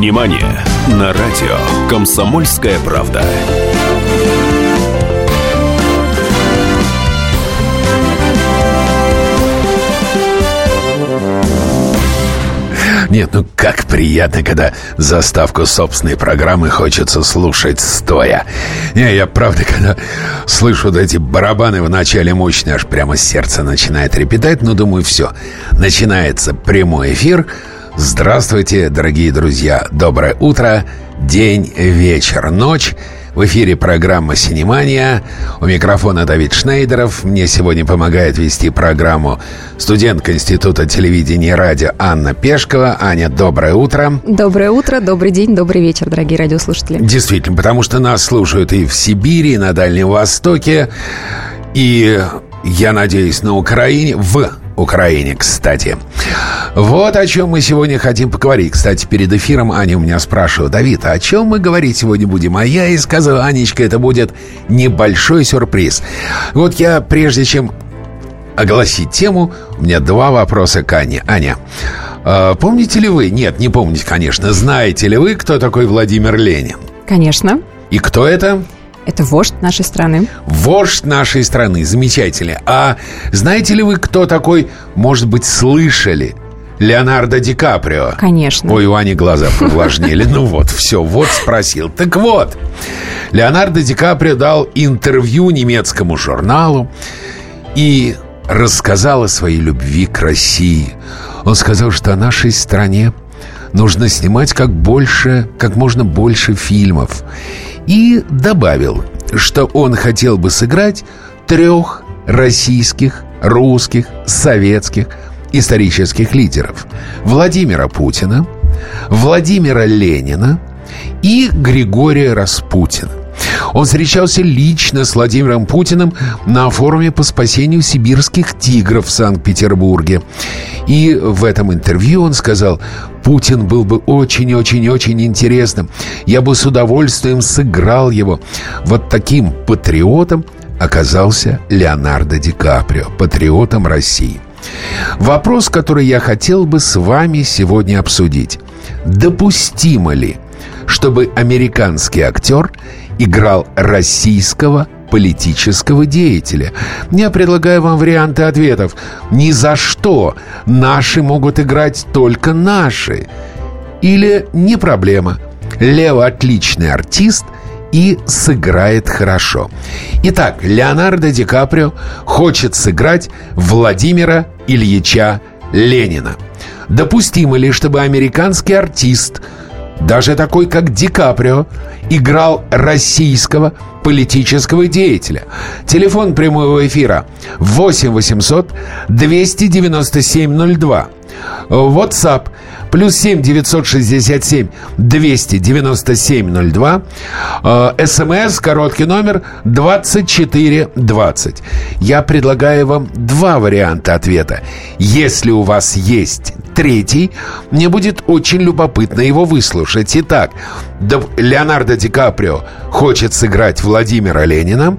Синемания на радио «Комсомольская правда». Нет, ну как приятно, когда заставку собственной программы хочется слушать стоя. Не, я правда, когда слышу вот эти барабаны в начале мощные, аж прямо сердце начинает репетать, но думаю, все. Начинается прямой эфир. Здравствуйте, дорогие друзья. Доброе утро, день, вечер, ночь. В эфире программа «Синемания». У микрофона Давид Шнейдеров. Мне сегодня помогает вести программу студентка Института телевидения и радио Анна Пешкова. Аня, доброе утро. Доброе утро, добрый день, добрый вечер, дорогие радиослушатели. Действительно, потому что нас слушают и в Сибири, и на Дальнем Востоке, и, я надеюсь, на Украине, в Украине, кстати. Вот о чем мы сегодня хотим поговорить. Кстати, перед эфиром Аня у меня спрашивала, Давид, а о чем мы говорить сегодня будем? А я и сказал, Анечка, это будет небольшой сюрприз. Вот я, прежде чем огласить тему, у меня два вопроса к Ане. Аня, э, помните ли вы, нет, не помните, конечно, знаете ли вы, кто такой Владимир Ленин? Конечно. И кто это? Это вождь нашей страны. Вождь нашей страны, замечательно. А знаете ли вы, кто такой, может быть, слышали? Леонардо Ди Каприо. Конечно. Ой, у Ани глаза повлажнели. Ну вот, все, вот спросил. Так вот, Леонардо Ди Каприо дал интервью немецкому журналу и рассказал о своей любви к России. Он сказал, что о нашей стране нужно снимать как больше, как можно больше фильмов. И добавил, что он хотел бы сыграть трех российских, русских, советских исторических лидеров. Владимира Путина, Владимира Ленина и Григория Распутина. Он встречался лично с Владимиром Путиным на форуме по спасению сибирских тигров в Санкт-Петербурге. И в этом интервью он сказал, Путин был бы очень-очень-очень интересным. Я бы с удовольствием сыграл его. Вот таким патриотом оказался Леонардо Ди Каприо, патриотом России. Вопрос, который я хотел бы с вами сегодня обсудить. Допустимо ли, чтобы американский актер играл российского политического деятеля. Я предлагаю вам варианты ответов. Ни за что. Наши могут играть только наши. Или не проблема. Лео отличный артист и сыграет хорошо. Итак, Леонардо Ди Каприо хочет сыграть Владимира Ильича Ленина. Допустимо ли, чтобы американский артист – даже такой, как Ди Каприо, играл российского политического деятеля. Телефон прямого эфира 8 800 297 02. WhatsApp плюс 7 967 297 02. СМС, короткий номер 2420. Я предлагаю вам два варианта ответа. Если у вас есть третий, мне будет очень любопытно его выслушать. Итак, Леонардо Ди Каприо хочет сыграть Владимира Ленина.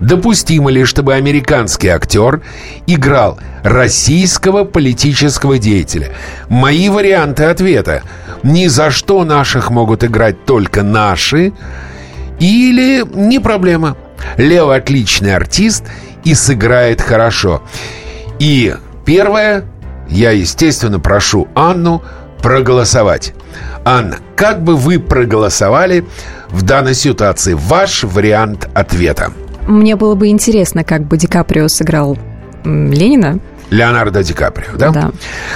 Допустимо ли, чтобы американский актер играл российского политического деятеля? Мои варианты ответа. Ни за что наших могут играть только наши. Или не проблема. Лео отличный артист и сыграет хорошо. И первое, я, естественно, прошу Анну проголосовать. Анна, как бы вы проголосовали в данной ситуации? Ваш вариант ответа. Мне было бы интересно, как бы Ди Каприо сыграл Ленина. Леонардо Ди Каприо, да? Да.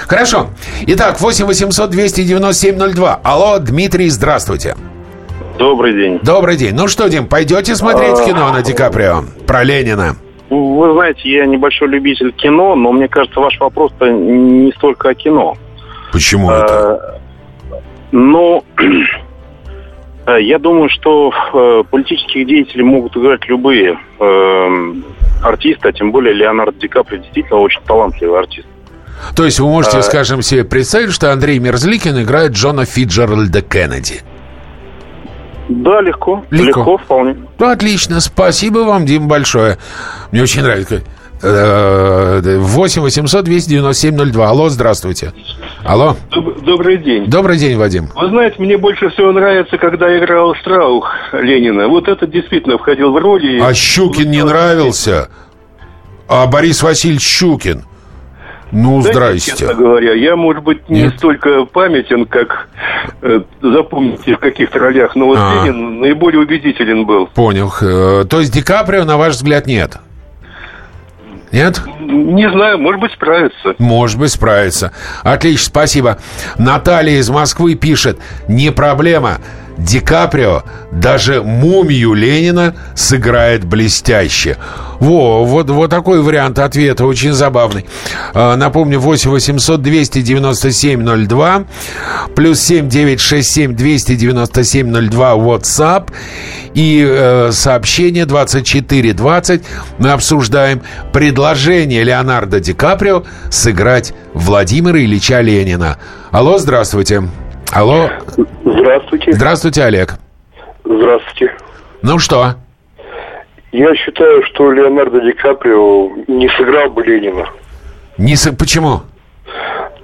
Хорошо. Итак, 8 800 297 02. Алло, Дмитрий, здравствуйте. Добрый день. Добрый день. Ну что, Дим, пойдете смотреть А. кино на Ди Каприо? Про Ленина. Вы знаете, я небольшой любитель кино, но мне кажется, ваш вопрос-то не столько о кино. Почему это? Э, Ну, я думаю, что э, политических деятелей могут играть любые э, артисты, а тем более Леонардо Ди Каприо действительно очень талантливый артист. То есть вы можете, а- скажем, себе представить, что Андрей Мерзликин играет Джона Фиджеральда Кеннеди? Да, легко. Легко. Легко, вполне. Ну, отлично. Спасибо вам, Дим, большое. Мне очень нравится. 8 800 297 02. Алло, здравствуйте. Алло. Добрый день. Добрый день, Вадим. Вы знаете, мне больше всего нравится, когда играл Страух Ленина. Вот это действительно входил в роли. А Щукин не нравился? А Борис Васильевич Щукин? Ну, Да, здрасте. честно говоря, я, может быть, не Нет? столько памятен, как э, запомните в каких-то ролях, но вот А. Ленин наиболее убедителен был. Понял. Э, То есть Ди Каприо, на ваш взгляд, нет? Нет? Не знаю, может быть, справится. Может быть, справится. Отлично, спасибо. Наталья из Москвы пишет. Не проблема. Ди Каприо даже мумию Ленина сыграет блестяще. Во, вот, вот такой вариант ответа, очень забавный. А, Напомню, 8 800 297 02, плюс 7 967 297 02 WhatsApp и э, сообщение 2420. Мы обсуждаем предложение Леонардо Ди Каприо сыграть Владимира Ильича Ленина. Алло, здравствуйте. Алло, Здравствуйте. здравствуйте, Олег. Здравствуйте. Ну что? Я считаю, что Леонардо Ди Каприо не сыграл бы Ленина. Не с... Почему?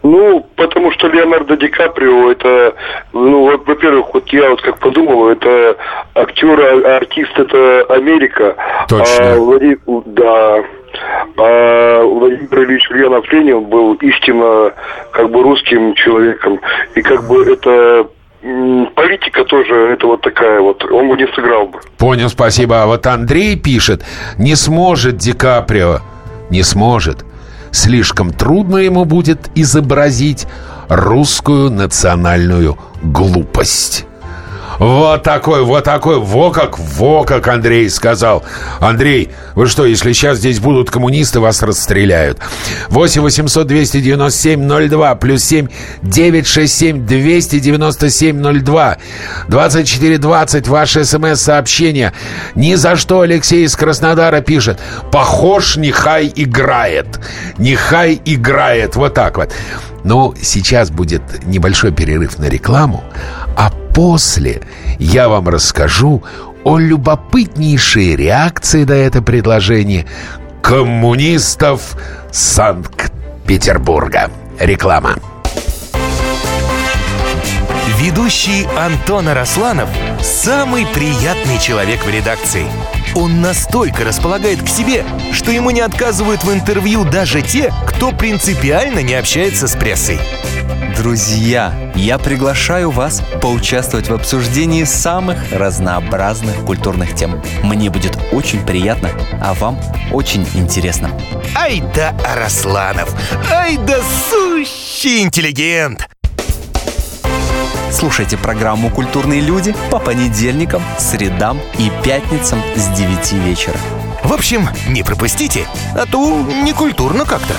Ну, потому что Леонардо Ди Каприо это, ну, вот, во-первых, вот я вот как подумал, это актер, а- артист это Америка. Точно. А Влади- Да. А Владимир Ильич Ульянов Ленин был истинно как бы русским человеком. И как бы это политика тоже, это вот такая вот, он бы не сыграл бы. Понял, спасибо. А вот Андрей пишет, не сможет Ди Каприо, не сможет. Слишком трудно ему будет изобразить русскую национальную глупость. Вот такой, вот такой, во как, во как Андрей сказал. Андрей, вы что, если сейчас здесь будут коммунисты, вас расстреляют. 8 800 297 02 плюс 7 967 297 02 24 20 ваше смс-сообщение. Ни за что Алексей из Краснодара пишет. Похож, Нехай играет. Нехай играет. Вот так вот. Ну, сейчас будет небольшой перерыв на рекламу, а после я вам расскажу о любопытнейшей реакции на это предложение коммунистов Санкт-Петербурга. Реклама. Ведущий Антон Арасланов – самый приятный человек в редакции. Он настолько располагает к себе, что ему не отказывают в интервью даже те, кто принципиально не общается с прессой. Друзья, я приглашаю вас поучаствовать в обсуждении самых разнообразных культурных тем. Мне будет очень приятно, а вам очень интересно. Ай да Арасланов! Ай да сущий интеллигент! Слушайте программу «Культурные люди» по понедельникам, средам и пятницам с 9 вечера. В общем, не пропустите, а то некультурно как-то.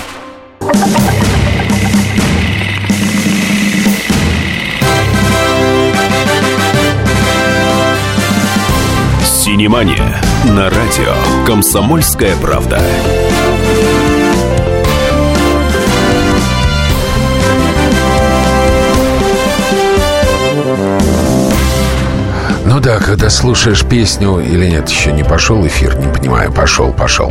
Синемания на радио «Комсомольская правда». Да, когда слушаешь песню или нет, еще не пошел эфир, не понимаю, пошел, пошел.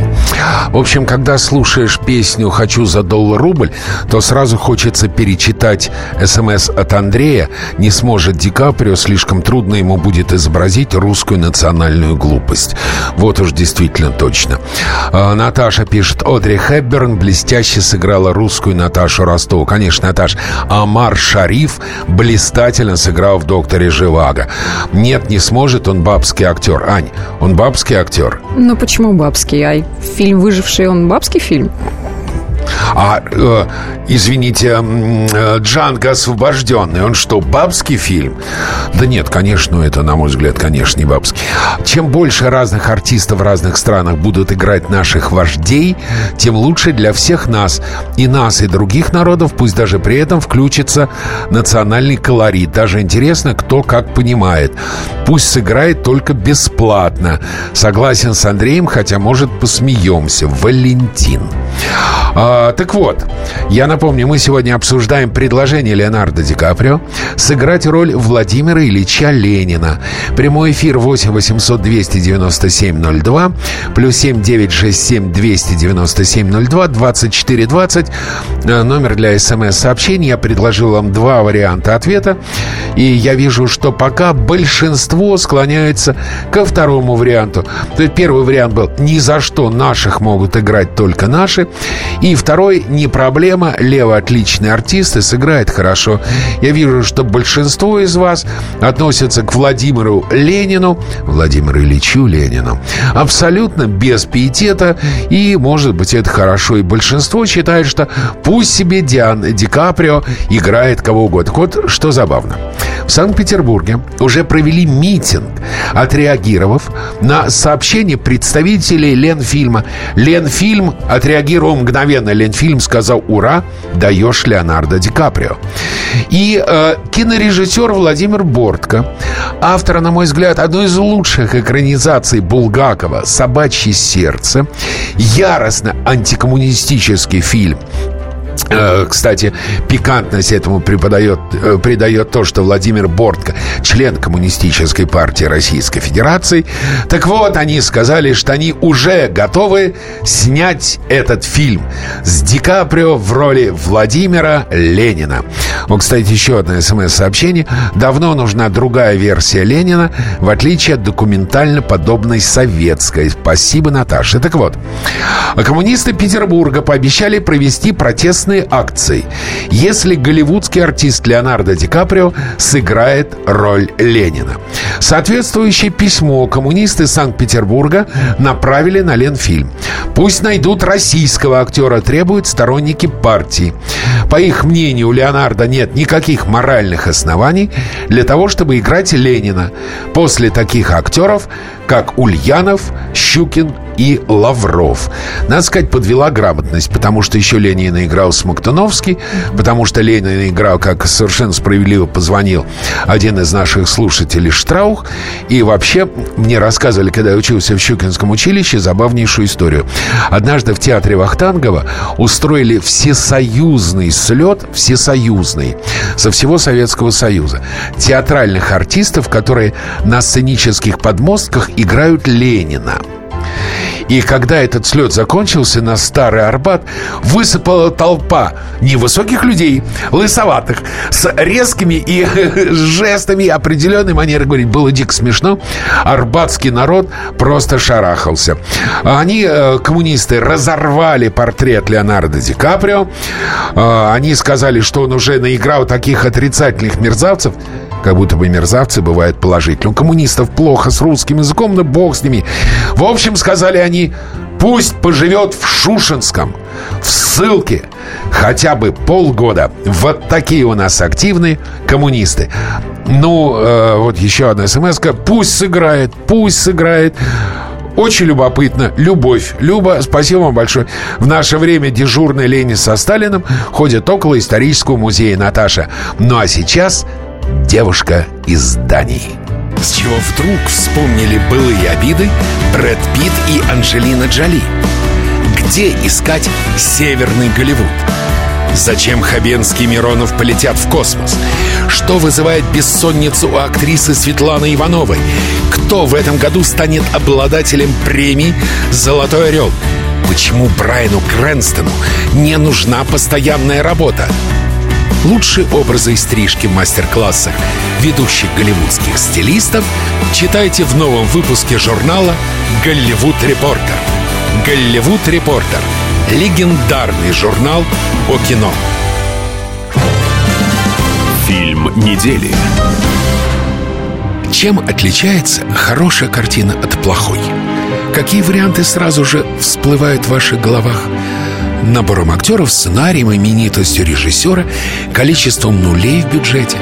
В общем, когда слушаешь песню «Хочу за доллар рубль», то сразу хочется перечитать СМС от Андрея. Не сможет Ди Каприо, слишком трудно ему будет изобразить русскую национальную глупость. Вот уж действительно точно. А, Наташа пишет, Одри Хепберн блестяще сыграла русскую Наташу Ростову. Конечно, Наташ, Амар Шариф блистательно сыграл в «Докторе Живаго». Нет, не сможет, он бабский актер. Ань, он бабский актер. Ну почему бабский? Ай, фильм «Выживший» он бабский фильм? А, э, извините, э, Джанго освобожденный, он что, бабский фильм? Да нет, конечно, это, на мой взгляд, конечно, не бабский. Чем больше разных артистов в разных странах будут играть наших вождей, тем лучше для всех нас. И нас, и других народов, пусть даже при этом включится национальный колорит. Даже интересно, кто как понимает. Пусть сыграет только бесплатно. Согласен с Андреем, хотя, может, посмеемся. Валентин. А, А, так вот, я напомню, мы сегодня обсуждаем предложение Леонардо Ди Каприо сыграть роль Владимира Ильича Ленина. Прямой эфир 8 800 297 02 плюс 7 967 297 02 24 20. Номер для смс-сообщений. Я предложил вам два варианта ответа. И я вижу, что пока большинство склоняется ко второму варианту. То есть первый вариант был «Ни за что наших могут играть только наши». И второй «Не проблема, Лева отличный артист и сыграет хорошо». Я вижу, что большинство из вас относятся к Владимиру Ленину, Владимиру Ильичу Ленину, абсолютно без пиетета. И, может быть, это хорошо. И большинство считает, что пусть себе Диан Ди Каприо играет кого угодно. Вот, что забавно. В Санкт-Петербурге уже провели митинг, отреагировав на сообщение представителей Ленфильма. Ленфильм отреагировал мгновенно. Ленфильм сказал «Ура, даешь Леонардо Ди Каприо». И э, кинорежиссер Владимир Бортко, автор, на мой взгляд, одной из лучших экранизаций Булгакова «Собачье сердце», яростно антикоммунистический фильм кстати, пикантность этому преподает, э, придает то, что Владимир Бортко, член Коммунистической партии Российской Федерации. Так вот, они сказали, что они уже готовы снять этот фильм с Ди Каприо в роли Владимира Ленина. Вот, кстати, еще одно смс-сообщение. Давно нужна другая версия Ленина, в отличие от документально подобной советской. Спасибо, Наташа. Так вот, коммунисты Петербурга пообещали провести протестные рекламной акцией, если голливудский артист Леонардо Ди Каприо сыграет роль Ленина. Соответствующее письмо коммунисты Санкт-Петербурга направили на Ленфильм. Пусть найдут российского актера, требуют сторонники партии. По их мнению, у Леонардо нет никаких моральных оснований для того, чтобы играть Ленина. После таких актеров, как Ульянов, Щукин и Лавров. Надо сказать, подвела грамотность, потому что еще Ленина играл Смоктуновский, потому что Ленина играл, как совершенно справедливо позвонил один из наших слушателей Штраух. И вообще, мне рассказывали, когда я учился в Щукинском училище, забавнейшую историю. Однажды в театре Вахтангова устроили всесоюзный слет, всесоюзный, со всего Советского Союза. Театральных артистов, которые на сценических подмостках играют Ленина. И когда этот слет закончился на Старый Арбат, высыпала толпа невысоких людей, лысоватых, с резкими и жестами определенной манеры говорить. Было дико смешно. Арбатский народ просто шарахался. Они, э, коммунисты, разорвали портрет Леонардо Ди Каприо. Э, они сказали, что он уже наиграл таких отрицательных мерзавцев, как будто бы мерзавцы бывают положительные. У коммунистов плохо с русским языком, но бог с ними. В общем, сказали они, пусть поживет в Шушинском, в ссылке, хотя бы полгода. Вот такие у нас активные коммунисты. Ну, э, вот еще одна смс -ка. Пусть сыграет, пусть сыграет. Очень любопытно. Любовь. Люба, спасибо вам большое. В наше время дежурный Ленин со Сталиным ходят около исторического музея Наташа. Ну а сейчас Девушка из Дании. С чего вдруг вспомнили былые обиды Брэд Питт и Анджелина Джоли? Где искать Северный Голливуд? Зачем Хабенский Миронов полетят в космос? Что вызывает бессонницу у актрисы Светланы Ивановой? Кто в этом году станет обладателем премии «Золотой орел»? Почему Брайану Крэнстону не нужна постоянная работа? Лучшие образы и стрижки в мастер-классах ведущих голливудских стилистов читайте в новом выпуске журнала «Голливуд Репортер». «Голливуд Репортер» – легендарный журнал о кино. Фильм недели. Чем отличается хорошая картина от плохой? Какие варианты сразу же всплывают в ваших головах? Набором актеров, сценарием, именитостью режиссера, количеством нулей в бюджете.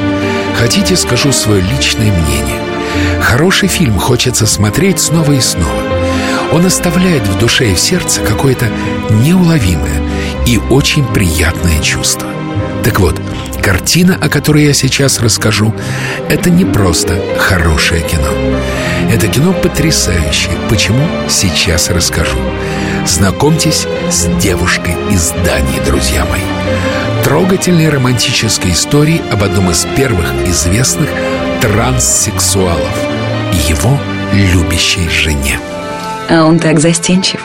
Хотите, скажу свое личное мнение. Хороший фильм хочется смотреть снова и снова. Он оставляет в душе и в сердце какое-то неуловимое и очень приятное чувство. Так вот, картина, о которой я сейчас расскажу, это не просто хорошее кино. Это кино потрясающее. Почему? Сейчас расскажу. Знакомьтесь с девушкой из Дании, друзья мои. Трогательной романтической истории об одном из первых известных транссексуалов и его любящей жене. А он так застенчив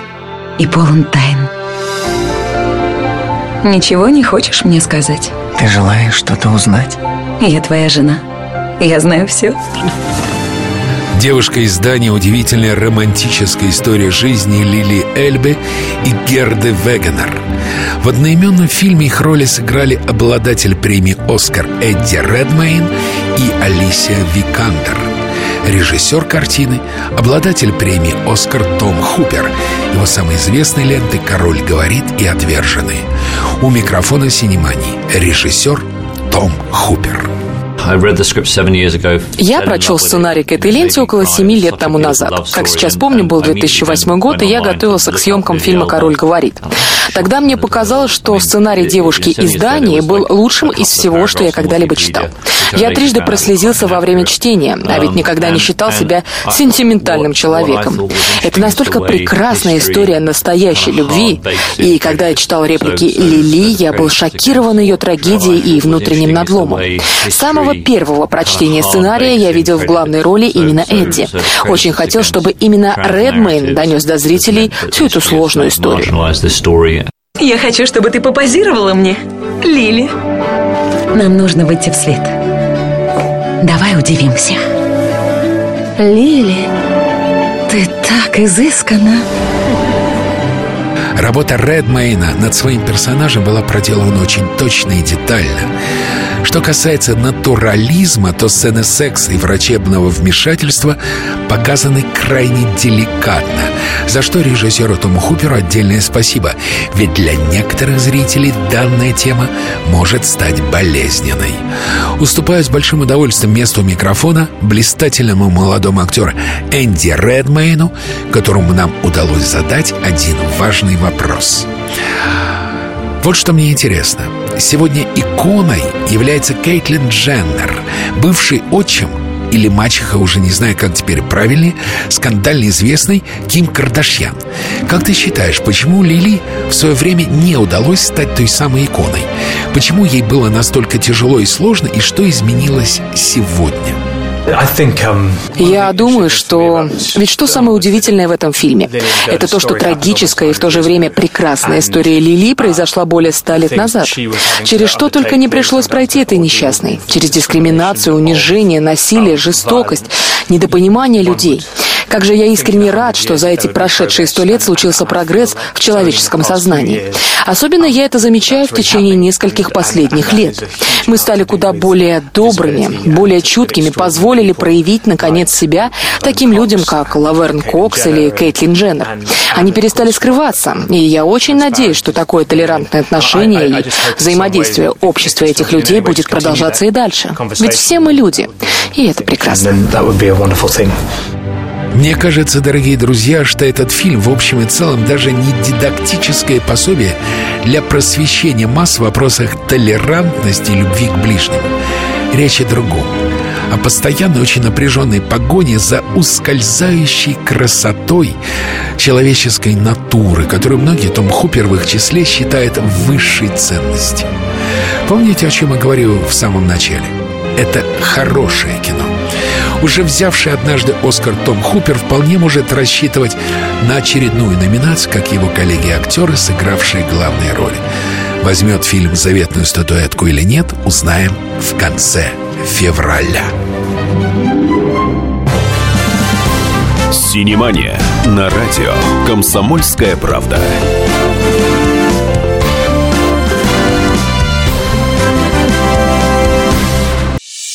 и полон тайн. Ничего не хочешь мне сказать? Ты желаешь что-то узнать? Я твоя жена. Я знаю все. Девушка из Дании удивительная романтическая история жизни Лили Эльбе и Герды Вегенер. В одноименном фильме их роли сыграли обладатель премии «Оскар» Эдди Редмейн и Алисия Викандер. Режиссер картины – обладатель премии «Оскар» Том Хупер. Его самой известной ленты «Король говорит» и «Отверженные». У микрофона «Синемании» режиссер Том Хупер. Я прочел сценарий к этой ленте около семи лет тому назад. Как сейчас помню, был 2008 год, и я готовился к съемкам фильма «Король говорит». Тогда мне показалось, что сценарий девушки из Дании был лучшим из всего, что я когда-либо читал. Я трижды прослезился во время чтения, а ведь никогда не считал себя сентиментальным человеком. Это настолько прекрасная история настоящей любви, и когда я читал реплики Лили, я был шокирован ее трагедией и внутренним надломом. С самого первого прочтения сценария я видел в главной роли именно Эдди. Очень хотел, чтобы именно Редмейн донес до зрителей всю эту сложную историю. Я хочу, чтобы ты попозировала мне, Лили. Нам нужно выйти в свет. Давай удивим всех. Лили, ты так изысканна. Работа Редмейна над своим персонажем была проделана очень точно и детально. Что касается натурализма, то сцены секса и врачебного вмешательства показаны крайне деликатно, за что режиссеру Тому Хуперу отдельное спасибо, ведь для некоторых зрителей данная тема может стать болезненной. Уступаю с большим удовольствием месту микрофона блистательному молодому актеру Энди Редмейну, которому нам удалось задать один важный вопрос. Вот что мне интересно. Сегодня иконой является Кейтлин Дженнер, бывший отчим или мачеха, уже не знаю, как теперь правильнее, скандально известный Ким Кардашьян. Как ты считаешь, почему Лили в свое время не удалось стать той самой иконой? Почему ей было настолько тяжело и сложно, и что изменилось сегодня? Um, Я думаю, что... Ведь что самое удивительное в этом фильме? Это то, что трагическая и в то же время прекрасная история Лили произошла более ста лет назад. Через что только не пришлось пройти этой несчастной. Через дискриминацию, унижение, насилие, жестокость, недопонимание людей. Как же я искренне рад, что за эти прошедшие сто лет случился прогресс в человеческом сознании. Особенно я это замечаю в течение нескольких последних лет. Мы стали куда более добрыми, более чуткими, позволили проявить, наконец, себя таким людям, как Лаверн Кокс или Кейтлин Дженнер. Они перестали скрываться, и я очень надеюсь, что такое толерантное отношение и взаимодействие общества этих людей будет продолжаться и дальше. Ведь все мы люди, и это прекрасно. Мне кажется, дорогие друзья, что этот фильм в общем и целом даже не дидактическое пособие для просвещения масс в вопросах толерантности и любви к ближним. Речь о другом. О постоянной очень напряженной погоне за ускользающей красотой человеческой натуры, которую многие, Том Хупер в их числе, считают высшей ценностью. Помните, о чем я говорил в самом начале? Это хорошее кино – уже взявший однажды Оскар Том Хупер вполне может рассчитывать на очередную номинацию, как его коллеги-актеры, сыгравшие главные роли. Возьмет фильм заветную статуэтку или нет, узнаем в конце февраля. Синемания на радио «Комсомольская правда».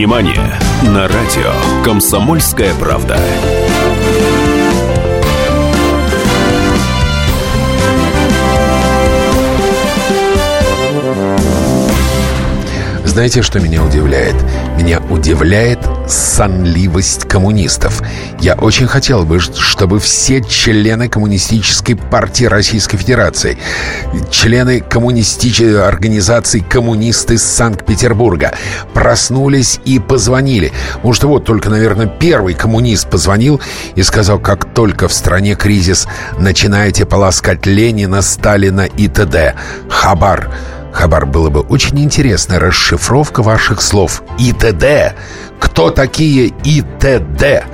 Синемания на радио «Комсомольская правда». Знаете, что меня удивляет? Меня удивляет сонливость коммунистов. Я очень хотел бы, чтобы все члены Коммунистической партии Российской Федерации, члены коммунистической организации «Коммунисты» Санкт-Петербурга проснулись и позвонили. Может, вот только, наверное, первый коммунист позвонил и сказал, как только в стране кризис, начинаете полоскать Ленина, Сталина и т.д. Хабар. Хабар, было бы очень интересная расшифровка ваших слов. И т.д. Кто такие ИТД?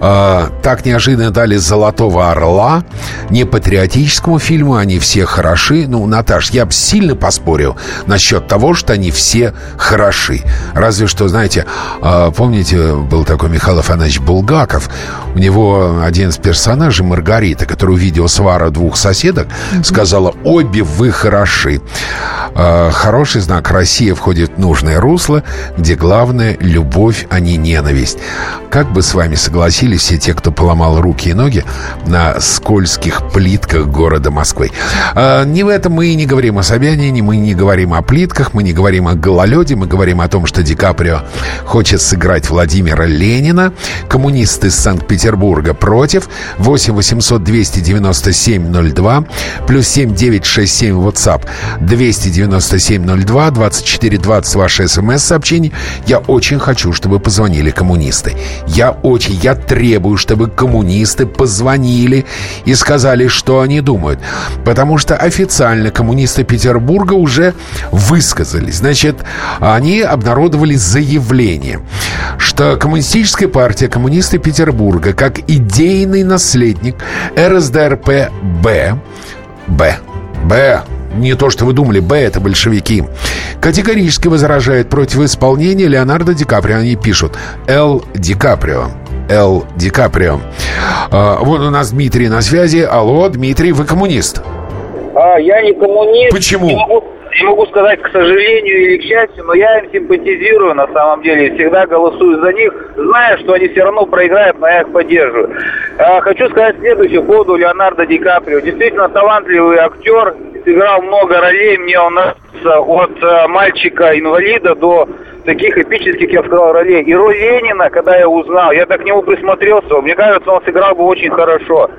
Э, так неожиданно дали «Золотого орла». Не патриотическому фильму, они все хороши. Ну, Наташ, я бы сильно поспорил насчет того, что они все хороши. Разве что, знаете, э, помните, был такой Михаил Афанасьевич Булгаков. У него один из персонажей, Маргарита, который увидел свара двух соседок, сказала, обе вы хороши. Э, хороший знак Россия входит в нужное русло, где главное — любовь любовь, а не ненависть. Как бы с вами согласились все те, кто поломал руки и ноги на скользких плитках города Москвы? А, не в этом мы и не говорим о Собянине, мы не говорим о плитках, мы не говорим о гололеде, мы говорим о том, что Ди Каприо хочет сыграть Владимира Ленина. Коммунисты из Санкт-Петербурга против. 8 800 297 02 плюс 7 967 WhatsApp 297 02 24 20 ваше смс-сообщение. Я очень хочу, чтобы позвонили коммунисты. Я очень, я чтобы коммунисты позвонили и сказали, что они думают. Потому что официально коммунисты Петербурга уже высказались. Значит, они обнародовали заявление, что Коммунистическая партия коммунисты Петербурга, как идейный наследник РСДРП Б, Б, Б, не то, что вы думали, Б — это большевики. Категорически возражает против исполнения Леонардо Ди Каприо. Они пишут «Л. Ди Каприо». Л. Ди Каприо. А, вот у нас Дмитрий на связи. Алло, Дмитрий, вы коммунист? А, я не коммунист. Почему? Не могу, не могу сказать, к сожалению или к счастью, но я им симпатизирую на самом деле. Всегда голосую за них, зная, что они все равно проиграют, но я их поддерживаю. А, хочу сказать следующее по поводу Леонардо Ди Каприо. Действительно талантливый актер, сыграл много ролей. Мне он нравится от э, мальчика-инвалида до таких эпических, я сказал, ролей. И роль Ленина, когда я узнал, я так к нему присмотрелся, мне кажется, он сыграл бы очень хорошо.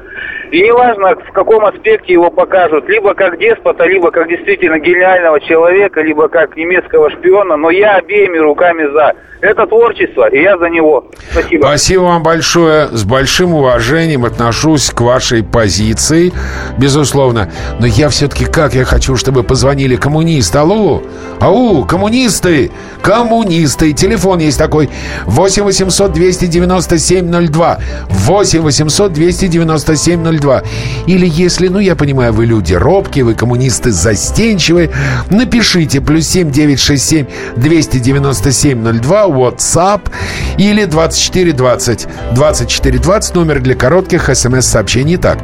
И неважно, в каком аспекте его покажут, либо как деспота, либо как действительно гениального человека, либо как немецкого шпиона, но я обеими руками за. Это творчество, и я за него. Спасибо. Спасибо вам большое. С большим уважением отношусь к вашей позиции, безусловно. Но я все-таки как я хочу, чтобы позвонили коммунисты. Алло, ау, коммунисты, коммунисты. Телефон есть такой 8 800 297 02. 8 800 297 02. Или если, ну я понимаю, вы люди робкие, вы коммунисты застенчивые, напишите плюс 7 967 297 02 WhatsApp или 2420. 2420 номер для коротких смс-сообщений. Так,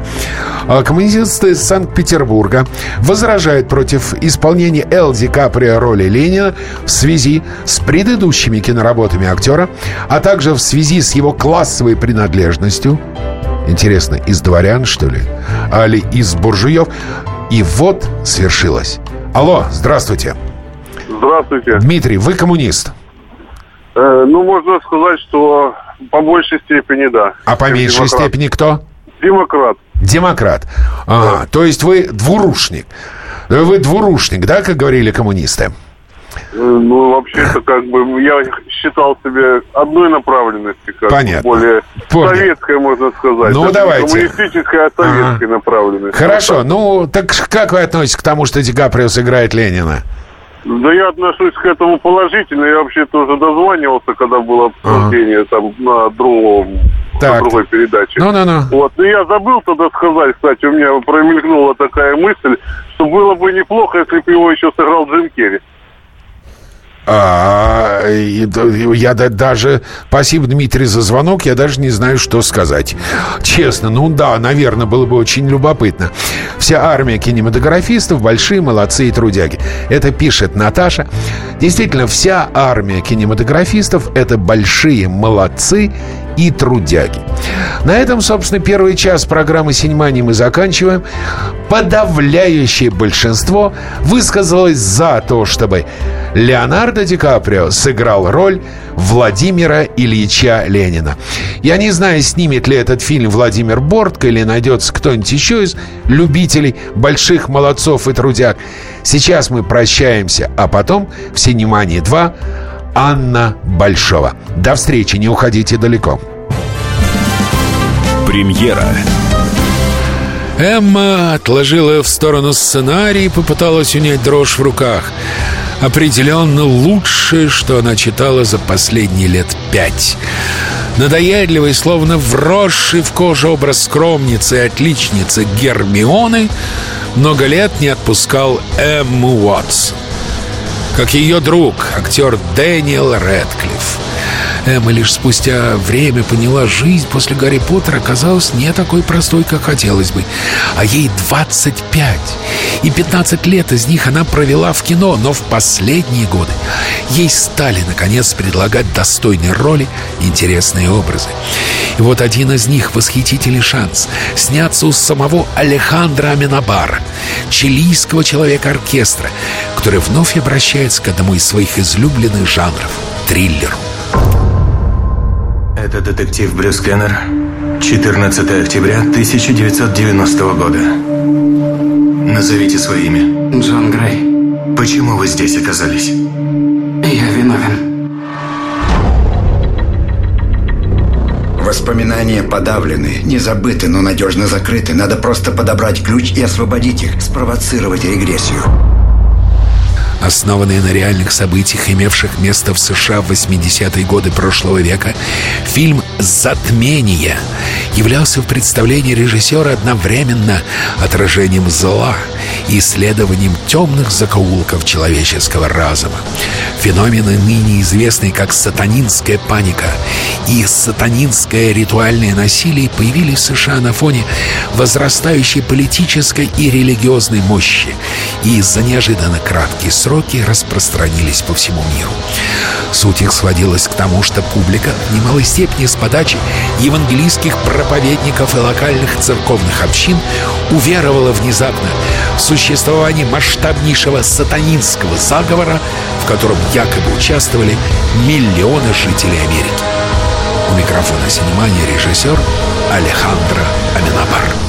а, коммунисты Санкт-Петербурга возражают против исполнения Эл Ди Каприо роли Ленина в связи с предыдущими киноработами актера, а также в связи с его классовой принадлежностью. Интересно, из дворян, что ли? Али из буржуев? И вот свершилось. Алло, здравствуйте. Здравствуйте. Дмитрий, вы коммунист? Э, ну, можно сказать, что по большей степени да. А по меньшей демократ. степени кто? Демократ. Демократ. Ага, да. то есть вы двурушник. Вы двурушник, да, как говорили коммунисты? Э, ну, вообще-то, как бы, я считал себя одной направленности, как Понятно. более Понял. советская, можно сказать. Ну, Это давайте. коммунистическая, а советская ага. направленность. Хорошо, ну, так как вы относитесь к тому, что Ди Каприо сыграет Ленина? Да я отношусь к этому положительно. Я вообще тоже дозванивался, когда было обсуждение ага. там на другом так. другой передаче. Ну, ну, ну. Вот. Но я забыл тогда сказать, кстати, у меня промелькнула такая мысль, что было бы неплохо, если бы его еще сыграл Джим Керри. А, я даже... Спасибо, Дмитрий, за звонок. Я даже не знаю, что сказать. Честно, ну да, наверное, было бы очень любопытно. Вся армия кинематографистов большие молодцы и трудяги. Это пишет Наташа. Действительно, вся армия кинематографистов — это большие молодцы и трудяги. На этом, собственно, первый час программы «Синемании» мы заканчиваем. Подавляющее большинство высказалось за то, чтобы Леонардо Ди Каприо сыграл роль Владимира Ильича Ленина. Я не знаю, снимет ли этот фильм Владимир Бортко или найдется кто-нибудь еще из любителей больших молодцов и трудяг. Сейчас мы прощаемся, а потом в «Синемании 2» Анна Большова. До встречи, не уходите далеко. Премьера. Эмма отложила в сторону сценарий и попыталась унять дрожь в руках. Определенно лучшее, что она читала за последние лет пять. Надоедливый, словно вросший в кожу образ скромницы и отличницы Гермионы много лет не отпускал Эмму Уотсон как ее друг, актер Дэниел Рэдклифф. Эмма лишь спустя время поняла, жизнь после Гарри Поттера оказалась не такой простой, как хотелось бы. А ей 25. И 15 лет из них она провела в кино, но в последние годы ей стали, наконец, предлагать достойные роли интересные образы. И вот один из них — восхитительный шанс — сняться у самого Алехандро Аминабара, чилийского человека-оркестра, который вновь обращается к одному из своих излюбленных жанров — триллеру. Это детектив Брюс Кеннер. 14 октября 1990 года. Назовите свое имя. Джон Грей. Почему вы здесь оказались? Я виновен. Воспоминания подавлены, не забыты, но надежно закрыты. Надо просто подобрать ключ и освободить их, спровоцировать регрессию основанный на реальных событиях, имевших место в США в 80-е годы прошлого века, фильм «Затмение» являлся в представлении режиссера одновременно отражением зла исследованием темных закоулков человеческого разума. Феномены, ныне известные как сатанинская паника и сатанинское ритуальное насилие, появились в США на фоне возрастающей политической и религиозной мощи и из-за неожиданно краткий срок сроки распространились по всему миру. Суть их сводилась к тому, что публика в немалой степени с подачи евангелийских проповедников и локальных церковных общин уверовала внезапно существование масштабнейшего сатанинского заговора, в котором якобы участвовали миллионы жителей Америки. У микрофона снимания режиссер Алехандро Аминабар.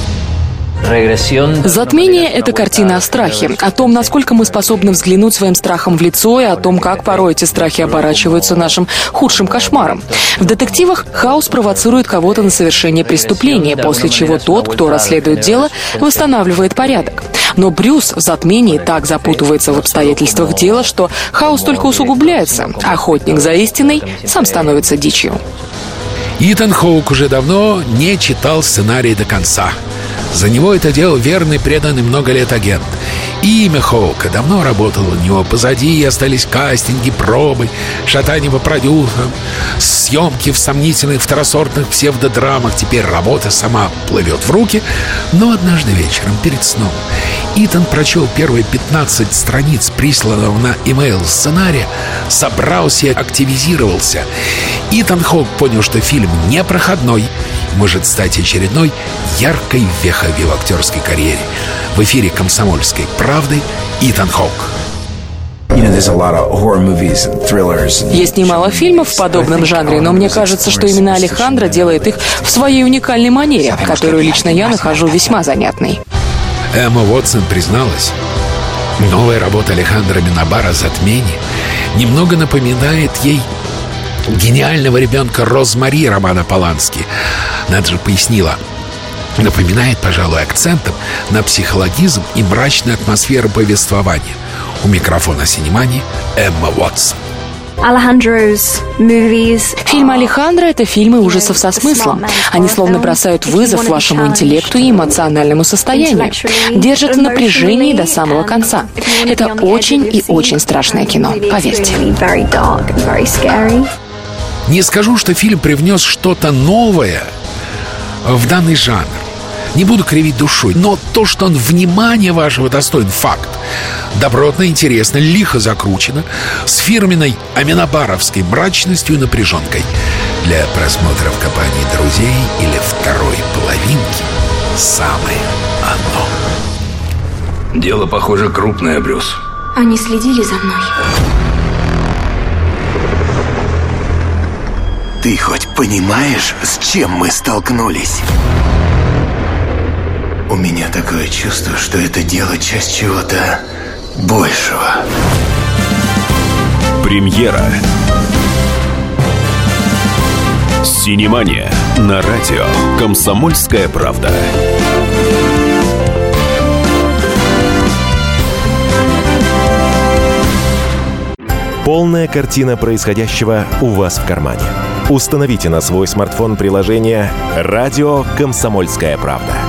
Затмение — это картина о страхе, о том, насколько мы способны взглянуть своим страхом в лицо и о том, как порой эти страхи оборачиваются нашим худшим кошмаром. В детективах хаос провоцирует кого-то на совершение преступления, после чего тот, кто расследует дело, восстанавливает порядок. Но Брюс в затмении так запутывается в обстоятельствах дела, что хаос только усугубляется. Охотник за истиной сам становится дичью. Итан Хоук уже давно не читал сценарий до конца — за него это делал верный, преданный много лет агент. Имя Хоука давно работало у него. Позади остались кастинги, пробы, шатания по продюсерам, съемки в сомнительных второсортных псевдодрамах. Теперь работа сама плывет в руки. Но однажды вечером, перед сном, Итан прочел первые 15 страниц присланного на имейл сценария, собрался и активизировался. Итан Хоук понял, что фильм непроходной, может стать очередной яркой вехой в его актерской карьере. В эфире «Комсомольской правды» Итан Хоук. Есть немало фильмов в подобном жанре, но мне кажется, что именно Алехандро делает их в своей уникальной манере, которую лично я нахожу весьма занятной. Эмма Уотсон призналась, новая работа Алехандро Минабара «Затмение» немного напоминает ей гениального ребенка Розмари Романа Полански. Надо же пояснила, напоминает, пожалуй, акцентом на психологизм и мрачную атмосферу повествования. У микрофона Синемани Эмма Уотсон. Фильмы Алехандро — это фильмы ужасов со смыслом. Они словно бросают вызов вашему интеллекту и эмоциональному состоянию. Держат в напряжении до самого конца. Это очень и очень страшное кино, поверьте. Не скажу, что фильм привнес что-то новое в данный жанр. Не буду кривить душой, но то, что он внимания вашего достоин, факт. Добротно, интересно, лихо закручено, с фирменной аминобаровской мрачностью и напряженкой. Для просмотра в компании друзей или второй половинки самое оно. Дело, похоже, крупное, Брюс. Они следили за мной. Ты хоть понимаешь, с чем мы столкнулись? У меня такое чувство, что это дело часть чего-то большего. Премьера. Синемания на радио «Комсомольская правда». Полная картина происходящего у вас в кармане. Установите на свой смартфон приложение «Радио Комсомольская правда».